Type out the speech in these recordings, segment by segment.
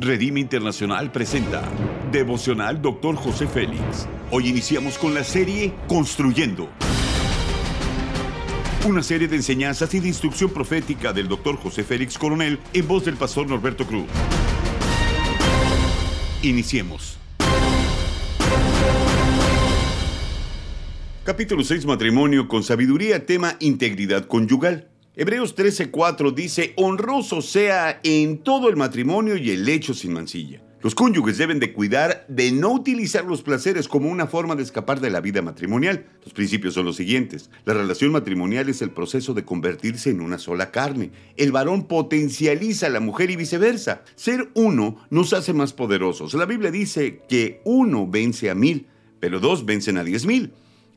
Redime Internacional presenta Devocional Dr. José Félix. Hoy iniciamos con la serie Construyendo. Una serie de enseñanzas y de instrucción profética del Dr. José Félix Coronel en voz del pastor Norberto Cruz. Iniciemos. Capítulo 6 Matrimonio con sabiduría, tema integridad conyugal. Hebreos 13:4 dice, honroso sea en todo el matrimonio y el lecho sin mancilla. Los cónyuges deben de cuidar de no utilizar los placeres como una forma de escapar de la vida matrimonial. Los principios son los siguientes. La relación matrimonial es el proceso de convertirse en una sola carne. El varón potencializa a la mujer y viceversa. Ser uno nos hace más poderosos. La Biblia dice que uno vence a mil, pero dos vencen a diez mil.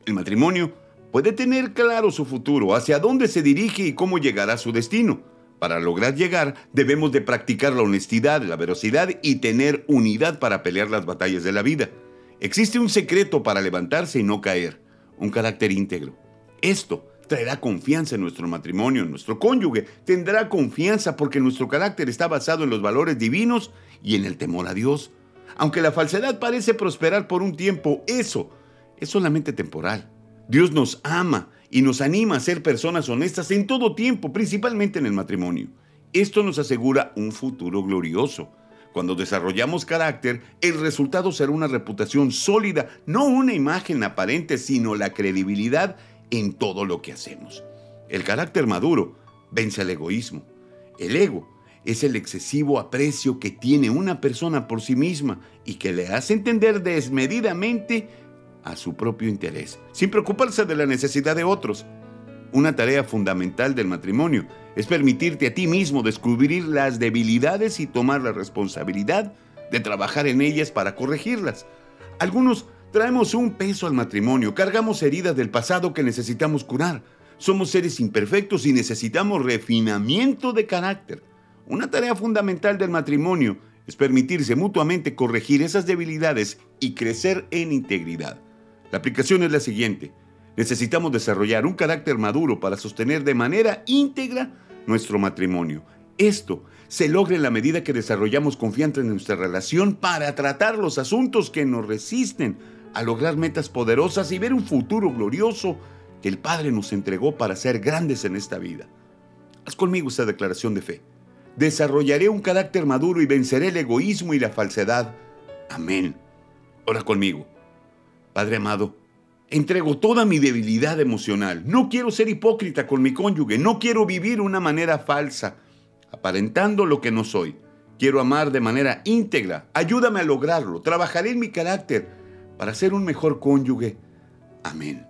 El matrimonio puede tener claro su futuro, hacia dónde se dirige y cómo llegará a su destino. Para lograr llegar, debemos de practicar la honestidad, la velocidad y tener unidad para pelear las batallas de la vida. Existe un secreto para levantarse y no caer, un carácter íntegro. Esto traerá confianza en nuestro matrimonio, en nuestro cónyuge. Tendrá confianza porque nuestro carácter está basado en los valores divinos y en el temor a Dios. Aunque la falsedad parece prosperar por un tiempo, eso es solamente temporal. Dios nos ama y nos anima a ser personas honestas en todo tiempo, principalmente en el matrimonio. Esto nos asegura un futuro glorioso. Cuando desarrollamos carácter, el resultado será una reputación sólida, no una imagen aparente, sino la credibilidad en todo lo que hacemos. El carácter maduro vence al egoísmo. El ego es el excesivo aprecio que tiene una persona por sí misma y que le hace entender desmedidamente a su propio interés, sin preocuparse de la necesidad de otros. Una tarea fundamental del matrimonio es permitirte a ti mismo descubrir las debilidades y tomar la responsabilidad de trabajar en ellas para corregirlas. Algunos traemos un peso al matrimonio, cargamos heridas del pasado que necesitamos curar. Somos seres imperfectos y necesitamos refinamiento de carácter. Una tarea fundamental del matrimonio es permitirse mutuamente corregir esas debilidades y crecer en integridad. La aplicación es la siguiente. Necesitamos desarrollar un carácter maduro para sostener de manera íntegra nuestro matrimonio. Esto se logra en la medida que desarrollamos confianza en nuestra relación para tratar los asuntos que nos resisten a lograr metas poderosas y ver un futuro glorioso que el Padre nos entregó para ser grandes en esta vida. Haz conmigo esta declaración de fe. Desarrollaré un carácter maduro y venceré el egoísmo y la falsedad. Amén. Ora conmigo. Padre amado, entrego toda mi debilidad emocional. No quiero ser hipócrita con mi cónyuge. No quiero vivir una manera falsa, aparentando lo que no soy. Quiero amar de manera íntegra. Ayúdame a lograrlo. Trabajaré en mi carácter para ser un mejor cónyuge. Amén.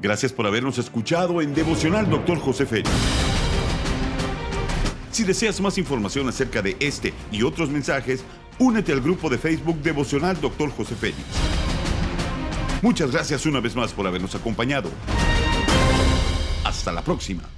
Gracias por habernos escuchado en Devocional Dr. José Félix. Si deseas más información acerca de este y otros mensajes, únete al grupo de Facebook Devocional Dr. José Félix. Muchas gracias una vez más por habernos acompañado. Hasta la próxima.